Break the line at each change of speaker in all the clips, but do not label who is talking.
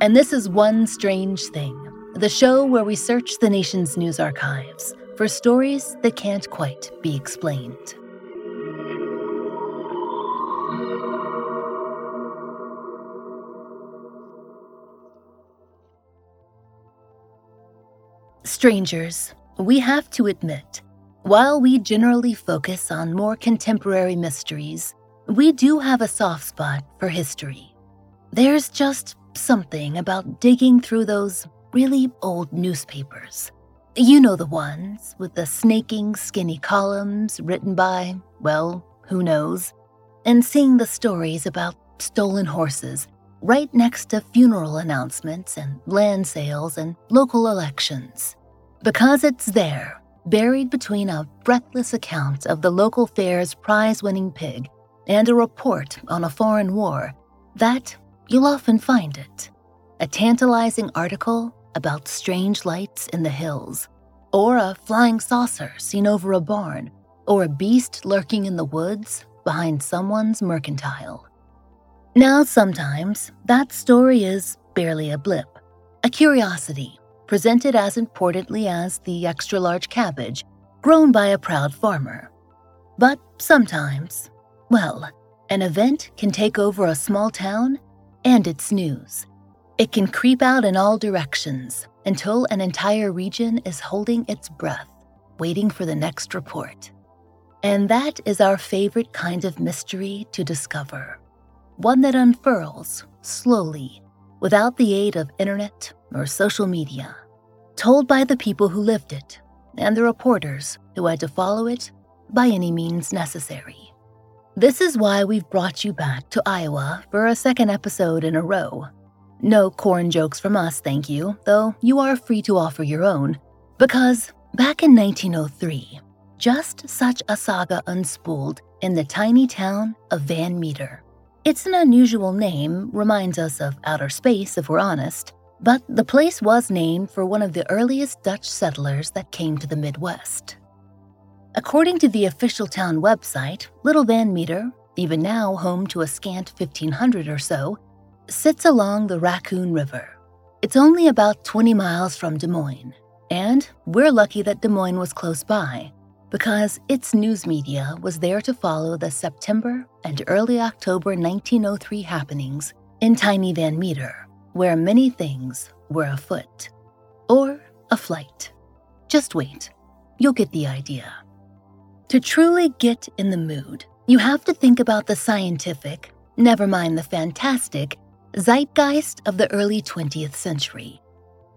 and this is One Strange Thing, the show where we search the nation's news archives for stories that can't quite be explained. Strangers, we have to admit, while we generally focus on more contemporary mysteries, we do have a soft spot for history. There's just something about digging through those really old newspapers you know the ones with the snaking, skinny columns written by, well, who knows, and seeing the stories about stolen horses right next to funeral announcements and land sales and local elections. Because it's there, buried between a breathless account of the local fair's prize winning pig and a report on a foreign war, that you'll often find it. A tantalizing article about strange lights in the hills, or a flying saucer seen over a barn, or a beast lurking in the woods behind someone's mercantile. Now, sometimes that story is barely a blip, a curiosity presented as importantly as the extra large cabbage grown by a proud farmer. But sometimes, well, an event can take over a small town and its news. It can creep out in all directions until an entire region is holding its breath, waiting for the next report. And that is our favorite kind of mystery to discover one that unfurls slowly without the aid of internet or social media, told by the people who lived it and the reporters who had to follow it by any means necessary. This is why we've brought you back to Iowa for a second episode in a row no corn jokes from us, thank you, though you are free to offer your own. Because back in 1903, just such a saga unspooled in the tiny town of Van Meter. It's an unusual name, reminds us of outer space if we're honest, but the place was named for one of the earliest Dutch settlers that came to the Midwest. According to the official town website, Little Van Meter, even now home to a scant 1,500 or so, sits along the Raccoon River. It's only about 20 miles from Des Moines, and we're lucky that Des Moines was close by because its news media was there to follow the September and early October 1903 happenings in tiny Van Meter, where many things were afoot or a flight. Just wait, you'll get the idea. To truly get in the mood, you have to think about the scientific, never mind the fantastic, zeitgeist of the early 20th century.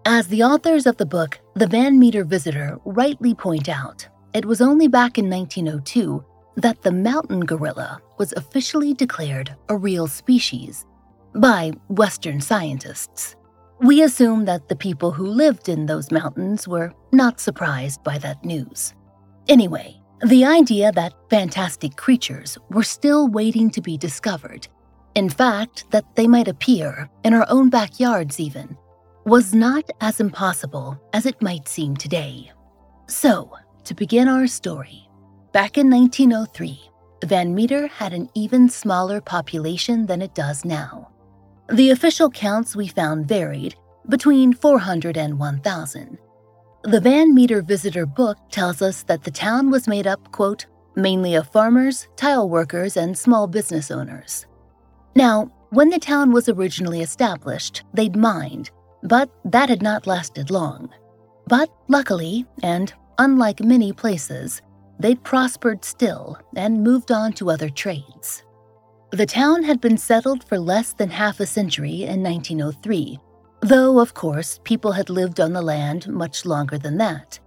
As the authors of the book, The Van Meter Visitor, rightly point out, it was only back in 1902 that the mountain gorilla was officially declared a real species by Western scientists. We assume that the people who lived in those mountains were not surprised by that news. Anyway, the idea that fantastic creatures were still waiting to be discovered in fact, that they might appear in our own backyards, even, was not as impossible as it might seem today. So, to begin our story, back in 1903, Van Meter had an even smaller population than it does now. The official counts we found varied between 400 and 1,000. The Van Meter Visitor book tells us that the town was made up, quote, mainly of farmers, tile workers, and small business owners. Now, when the town was originally established, they'd mined, but that had not lasted long. But luckily, and unlike many places, they'd prospered still and moved on to other trades. The town had been settled for less than half a century in 1903, though, of course, people had lived on the land much longer than that.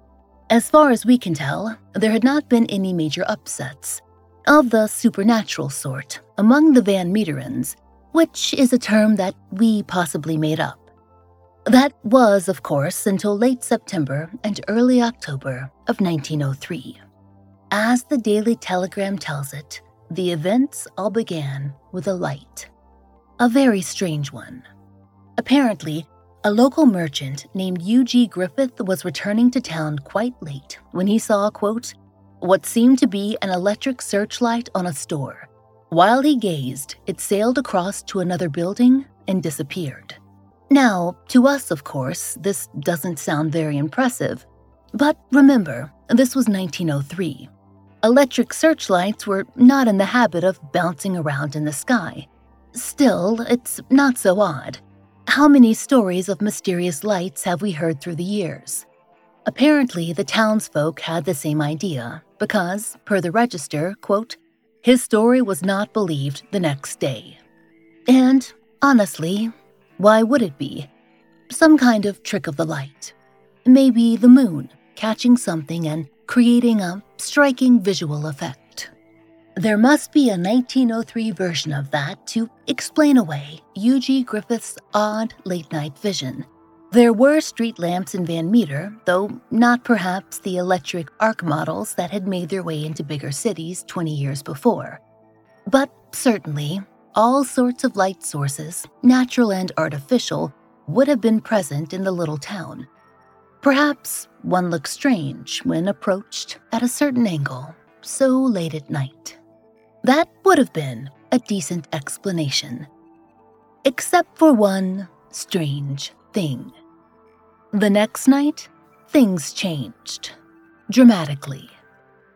As far as we can tell, there had not been any major upsets, of the supernatural sort, among the Van Meterens, which is a term that we possibly made up. That was, of course, until late September and early October of 1903. As the Daily Telegram tells it, the events all began with a light. A very strange one. Apparently, a local merchant named U.G. Griffith was returning to town quite late when he saw, quote, what seemed to be an electric searchlight on a store. While he gazed, it sailed across to another building and disappeared. Now, to us, of course, this doesn't sound very impressive. But remember, this was 1903. Electric searchlights were not in the habit of bouncing around in the sky. Still, it's not so odd. How many stories of mysterious lights have we heard through the years? Apparently, the townsfolk had the same idea because, per the register, quote, his story was not believed the next day. And honestly, why would it be? Some kind of trick of the light. Maybe the moon catching something and creating a striking visual effect. There must be a 1903 version of that to explain away U.G. Griffith's odd late night vision. There were street lamps in Van Meter, though not perhaps the electric arc models that had made their way into bigger cities 20 years before. But certainly, all sorts of light sources, natural and artificial, would have been present in the little town. Perhaps one looks strange when approached at a certain angle so late at night. That would have been a decent explanation. Except for one strange thing. The next night, things changed. Dramatically.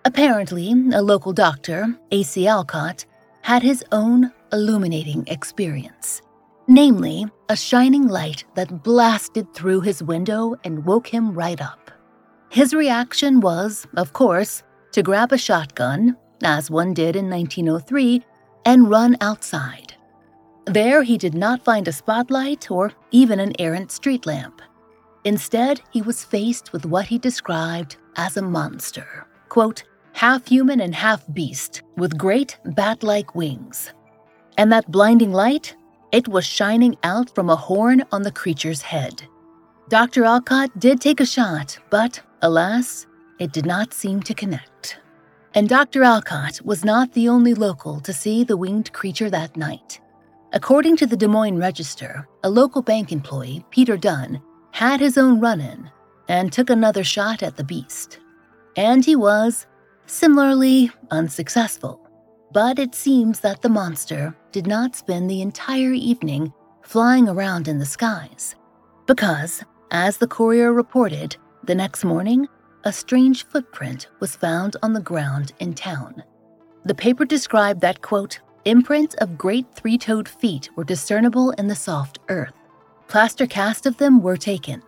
Apparently, a local doctor, A.C. Alcott, had his own illuminating experience. Namely, a shining light that blasted through his window and woke him right up. His reaction was, of course, to grab a shotgun, as one did in 1903, and run outside. There, he did not find a spotlight or even an errant street lamp. Instead, he was faced with what he described as a monster. Quote, half human and half beast, with great bat like wings. And that blinding light? It was shining out from a horn on the creature's head. Dr. Alcott did take a shot, but alas, it did not seem to connect. And Dr. Alcott was not the only local to see the winged creature that night. According to the Des Moines Register, a local bank employee, Peter Dunn, had his own run in and took another shot at the beast. And he was, similarly unsuccessful. But it seems that the monster did not spend the entire evening flying around in the skies. Because, as the courier reported, the next morning, a strange footprint was found on the ground in town. The paper described that, quote, imprints of great three toed feet were discernible in the soft earth. Plaster casts of them were taken.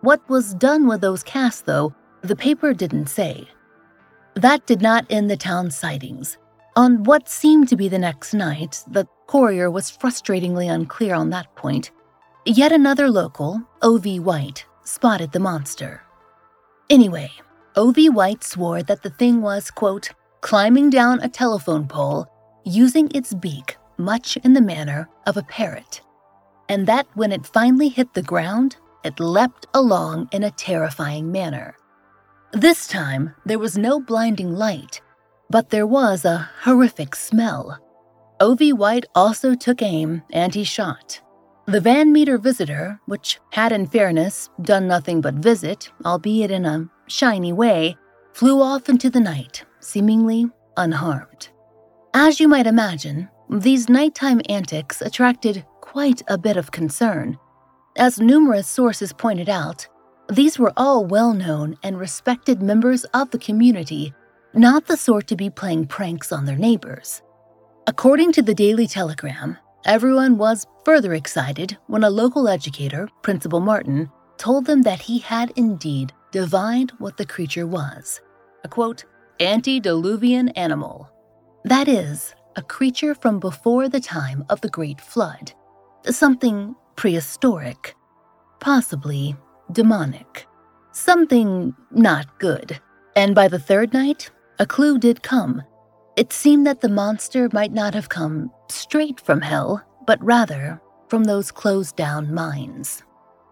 What was done with those casts, though, the paper didn't say. That did not end the town's sightings. On what seemed to be the next night, the courier was frustratingly unclear on that point. Yet another local, O.V. White, spotted the monster. Anyway, O.V. White swore that the thing was, quote, climbing down a telephone pole using its beak much in the manner of a parrot, and that when it finally hit the ground, it leapt along in a terrifying manner. This time, there was no blinding light, but there was a horrific smell. O.V. White also took aim and he shot. The Van Meter visitor, which had in fairness done nothing but visit, albeit in a shiny way, flew off into the night, seemingly unharmed. As you might imagine, these nighttime antics attracted quite a bit of concern. As numerous sources pointed out, these were all well known and respected members of the community, not the sort to be playing pranks on their neighbors. According to the Daily Telegram, everyone was further excited when a local educator, Principal Martin, told them that he had indeed divined what the creature was a quote, antediluvian animal. That is, a creature from before the time of the Great Flood, something prehistoric, possibly demonic, something not good. And by the third night, a clue did come. It seemed that the monster might not have come straight from hell, but rather from those closed down mines.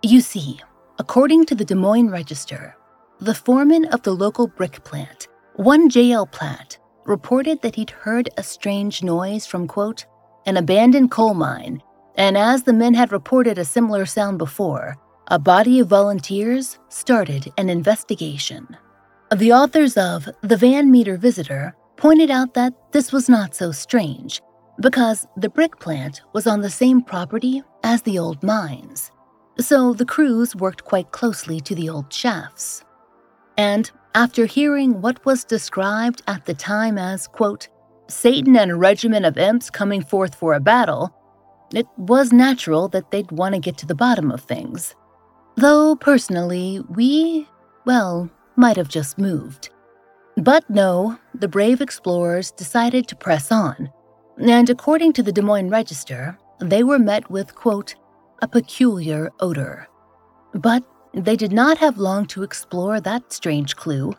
You see, according to the Des Moines Register, the foreman of the local brick plant, one J.L. Platt, reported that he'd heard a strange noise from, quote, an abandoned coal mine, and as the men had reported a similar sound before, a body of volunteers started an investigation. The authors of The Van Meter Visitor pointed out that this was not so strange because the brick plant was on the same property as the old mines, so the crews worked quite closely to the old shafts. And after hearing what was described at the time as, quote, Satan and a regiment of imps coming forth for a battle, it was natural that they'd want to get to the bottom of things. Though personally, we, well, might have just moved. But no, the brave explorers decided to press on, and according to the Des Moines Register, they were met with, quote, a peculiar odor. But they did not have long to explore that strange clue,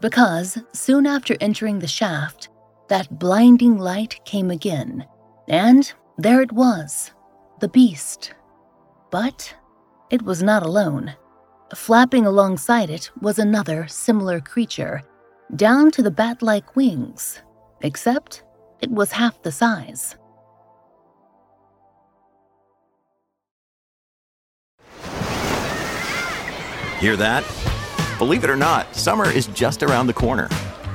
because soon after entering the shaft, that blinding light came again, and there it was, the beast. But it was not alone. Flapping alongside it was another similar creature, down to the bat like wings, except it was half the size.
Hear that? Believe it or not, summer is just around the corner.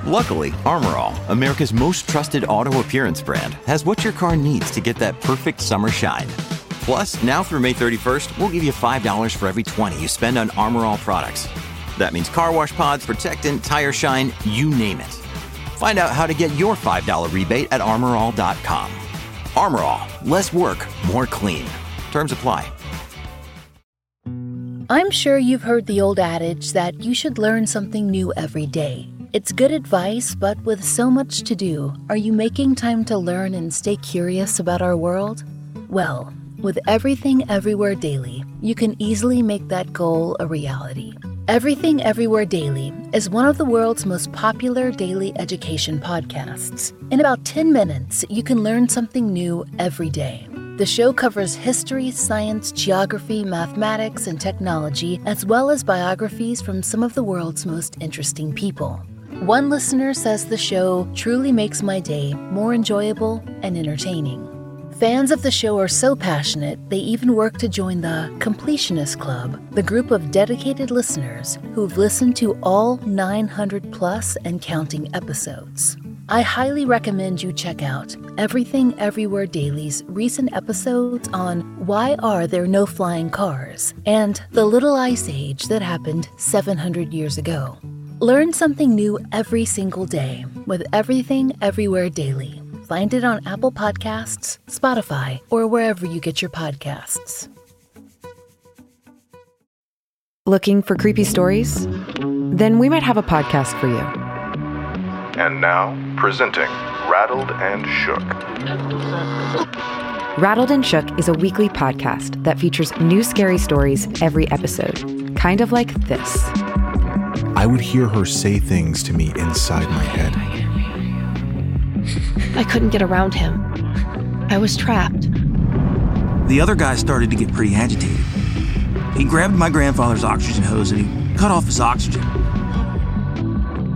Luckily, Armor All, America's most trusted auto appearance brand, has what your car needs to get that perfect summer shine. Plus, now through May 31st, we'll give you $5 for every 20 you spend on Armor All products. That means car wash pods, protectant, tire shine, you name it. Find out how to get your $5 rebate at armorall.com. Armor All, less work, more clean. Terms apply.
I'm sure you've heard the old adage that you should learn something new every day. It's good advice, but with so much to do, are you making time to learn and stay curious about our world? Well, with Everything Everywhere Daily, you can easily make that goal a reality. Everything Everywhere Daily is one of the world's most popular daily education podcasts. In about 10 minutes, you can learn something new every day. The show covers history, science, geography, mathematics, and technology, as well as biographies from some of the world's most interesting people. One listener says the show truly makes my day more enjoyable and entertaining. Fans of the show are so passionate, they even work to join the Completionist Club, the group of dedicated listeners who've listened to all 900 plus and counting episodes. I highly recommend you check out Everything Everywhere Daily's recent episodes on Why Are There No Flying Cars and the Little Ice Age that happened 700 years ago. Learn something new every single day with Everything Everywhere Daily. Find it on Apple Podcasts, Spotify, or wherever you get your podcasts.
Looking for creepy stories? Then we might have a podcast for you.
And now, presenting Rattled and Shook.
Rattled and Shook is a weekly podcast that features new scary stories every episode, kind of like this.
I would hear her say things to me inside my head.
I couldn't get around him. I was trapped.
The other guy started to get pretty agitated. He grabbed my grandfather's oxygen hose and he cut off his oxygen.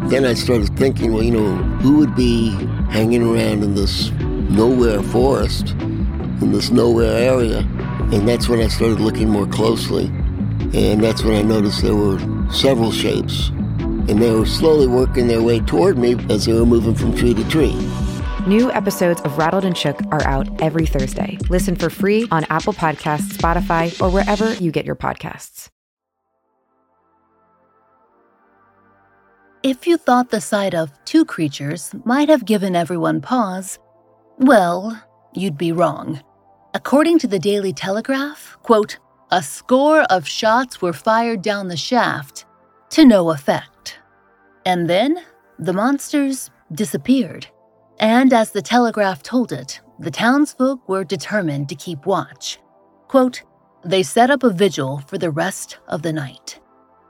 Then I started thinking, well, you know, who would be hanging around in this nowhere forest, in this nowhere area? And that's when I started looking more closely. And that's when I noticed there were several shapes and they were slowly working their way toward me as they were moving from tree to tree.
New episodes of Rattled and Shook are out every Thursday. Listen for free on Apple Podcasts, Spotify, or wherever you get your podcasts.
If you thought the sight of two creatures might have given everyone pause, well, you'd be wrong. According to the Daily Telegraph, quote, a score of shots were fired down the shaft to no effect. And then the monsters disappeared. And as the Telegraph told it, the townsfolk were determined to keep watch. Quote, they set up a vigil for the rest of the night.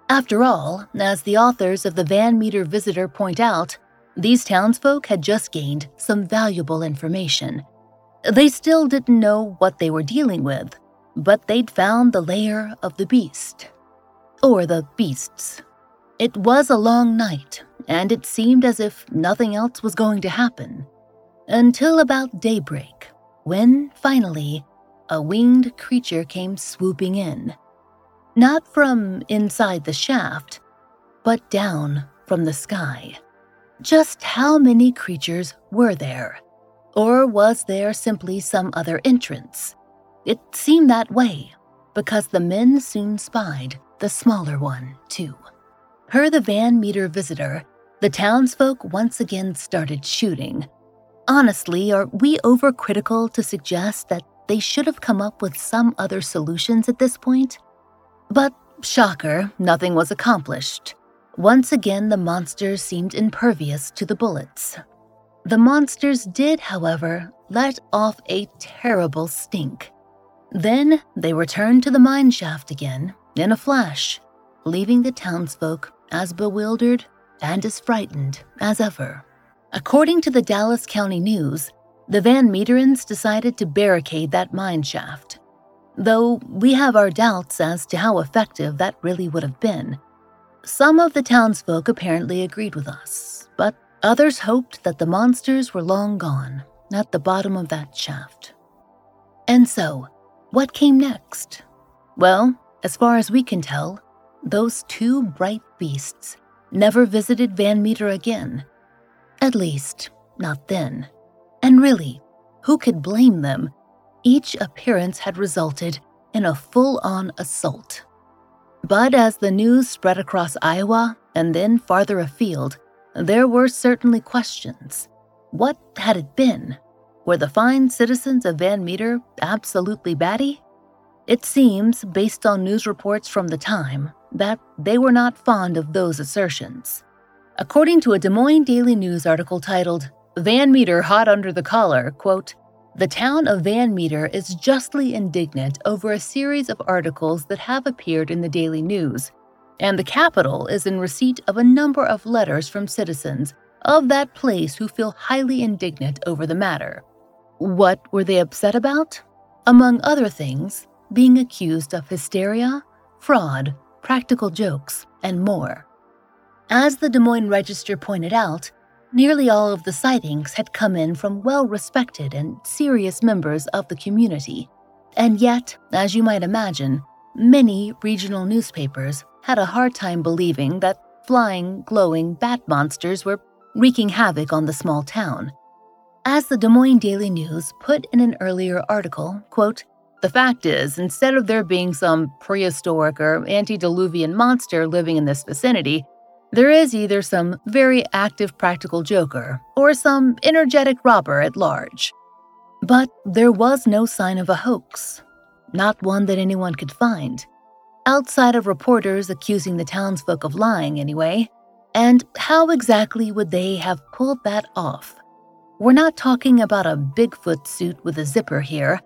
After all, as the authors of the Van Meter Visitor point out, these townsfolk had just gained some valuable information. They still didn't know what they were dealing with, but they'd found the lair of the beast. Or the beasts. It was a long night, and it seemed as if nothing else was going to happen. Until about daybreak, when, finally, a winged creature came swooping in. Not from inside the shaft, but down from the sky. Just how many creatures were there? Or was there simply some other entrance? It seemed that way, because the men soon spied the smaller one, too. Per the Van Meter visitor, the townsfolk once again started shooting. Honestly, are we overcritical to suggest that they should have come up with some other solutions at this point? But, shocker, nothing was accomplished. Once again, the monsters seemed impervious to the bullets. The monsters did, however, let off a terrible stink. Then they returned to the mine shaft again in a flash, leaving the townsfolk as bewildered and as frightened as ever. According to the Dallas County News, the Van Meterens decided to barricade that mine shaft. Though we have our doubts as to how effective that really would have been. Some of the townsfolk apparently agreed with us, but others hoped that the monsters were long gone at the bottom of that shaft. And so, what came next? Well, as far as we can tell, those two bright beasts never visited Van Meter again. At least, not then. And really, who could blame them? Each appearance had resulted in a full on assault. But as the news spread across Iowa and then farther afield, there were certainly questions. What had it been? Were the fine citizens of Van Meter absolutely batty? It seems, based on news reports from the time, that they were not fond of those assertions. According to a Des Moines Daily News article titled, Van Meter Hot Under the Collar, quote, the town of Van Meter is justly indignant over a series of articles that have appeared in the Daily News, and the capital is in receipt of a number of letters from citizens of that place who feel highly indignant over the matter. What were they upset about? Among other things, being accused of hysteria, fraud, practical jokes, and more. As the Des Moines Register pointed out, nearly all of the sightings had come in from well respected and serious members of the community. And yet, as you might imagine, many regional newspapers had a hard time believing that flying, glowing bat monsters were wreaking havoc on the small town. As the Des Moines Daily News put in an earlier article, quote, the fact is, instead of there being some prehistoric or antediluvian monster living in this vicinity, there is either some very active practical joker or some energetic robber at large. But there was no sign of a hoax, not one that anyone could find. Outside of reporters accusing the townsfolk of lying, anyway. And how exactly would they have pulled that off? We're not talking about a Bigfoot suit with a zipper here.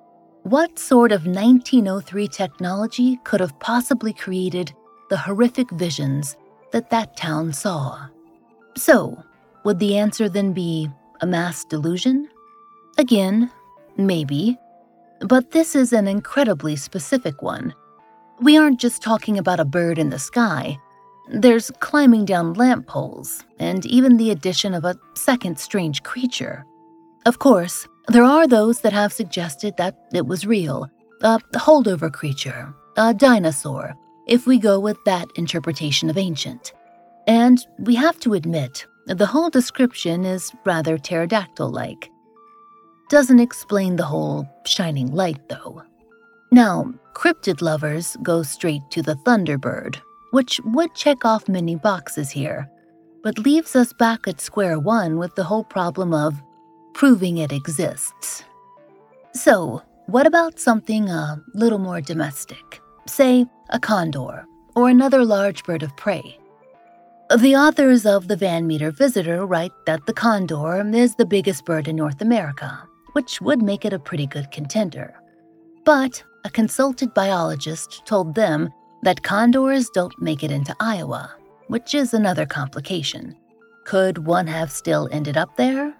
What sort of 1903 technology could have possibly created the horrific visions that that town saw? So, would the answer then be a mass delusion? Again, maybe. But this is an incredibly specific one. We aren't just talking about a bird in the sky. There's climbing down lamp poles, and even the addition of a second strange creature. Of course, there are those that have suggested that it was real, a holdover creature, a dinosaur, if we go with that interpretation of ancient. And we have to admit, the whole description is rather pterodactyl like. Doesn't explain the whole shining light, though. Now, cryptid lovers go straight to the Thunderbird, which would check off many boxes here, but leaves us back at square one with the whole problem of proving it exists. So, what about something a little more domestic? Say, a condor, or another large bird of prey. The authors of the Van Meter Visitor write that the condor is the biggest bird in North America, which would make it a pretty good contender. But a consulted biologist told them that condors don't make it into Iowa, which is another complication. Could one have still ended up there?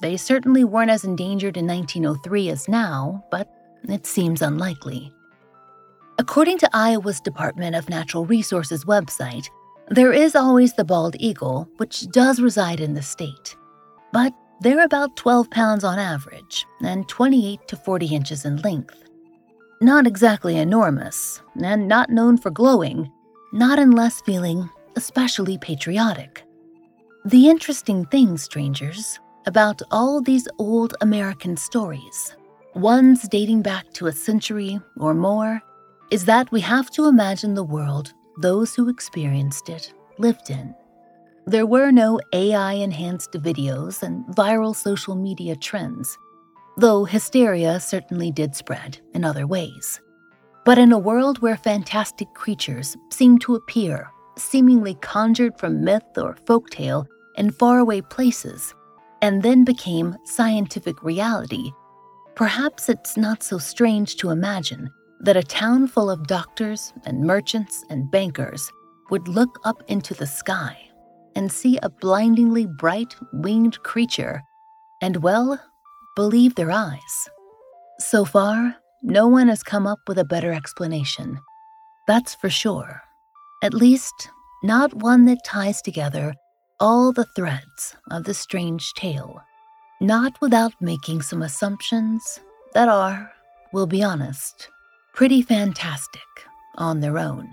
They certainly weren't as endangered in 1903 as now, but it seems unlikely. According to Iowa's Department of Natural Resources website, there is always the bald eagle, which does reside in the state. But they're about 12 pounds on average and 28 to 40 inches in length. Not exactly enormous, and not known for glowing, not unless feeling especially patriotic. The interesting thing, strangers, about all these old American stories, ones dating back to a century or more, is that we have to imagine the world those who experienced it lived in. There were no AI enhanced videos and viral social media trends, though hysteria certainly did spread in other ways. But in a world where fantastic creatures seemed to appear, seemingly conjured from myth or folktale in faraway places, and then became scientific reality, perhaps it's not so strange to imagine that a town full of doctors and merchants and bankers would look up into the sky and see a blindingly bright winged creature and, well, believe their eyes. So far, no one has come up with a better explanation. That's for sure. At least, not one that ties together all the threads of the strange tale, not without making some assumptions that are, we'll be honest, pretty fantastic on their own.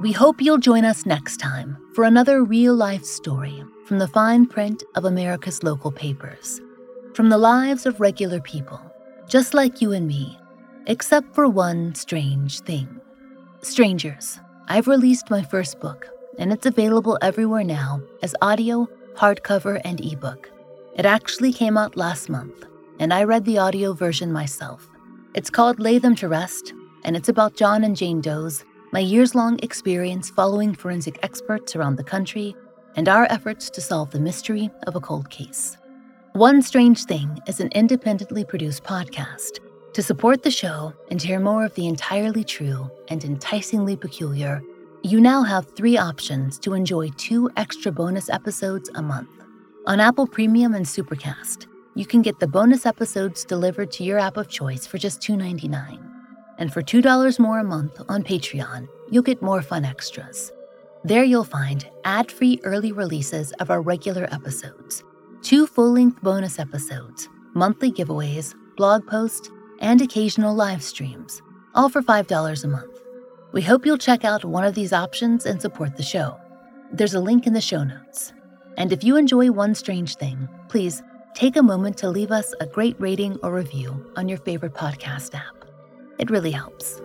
We hope you'll join us next time for another real life story from the fine print of America's local papers, from the lives of regular people, just like you and me, except for one strange thing. Strangers, I've released my first book, and it's available everywhere now as audio, hardcover, and ebook. It actually came out last month, and I read the audio version myself. It's called Lay Them to Rest, and it's about John and Jane Doe's, my years long experience following forensic experts around the country, and our efforts to solve the mystery of a cold case. One Strange Thing is an independently produced podcast. To support the show and hear more of the entirely true and enticingly peculiar, you now have three options to enjoy two extra bonus episodes a month. On Apple Premium and Supercast, you can get the bonus episodes delivered to your app of choice for just $2.99. And for $2 more a month on Patreon, you'll get more fun extras. There you'll find ad free early releases of our regular episodes, two full length bonus episodes, monthly giveaways, blog posts, and occasional live streams, all for $5 a month. We hope you'll check out one of these options and support the show. There's a link in the show notes. And if you enjoy One Strange Thing, please take a moment to leave us a great rating or review on your favorite podcast app. It really helps.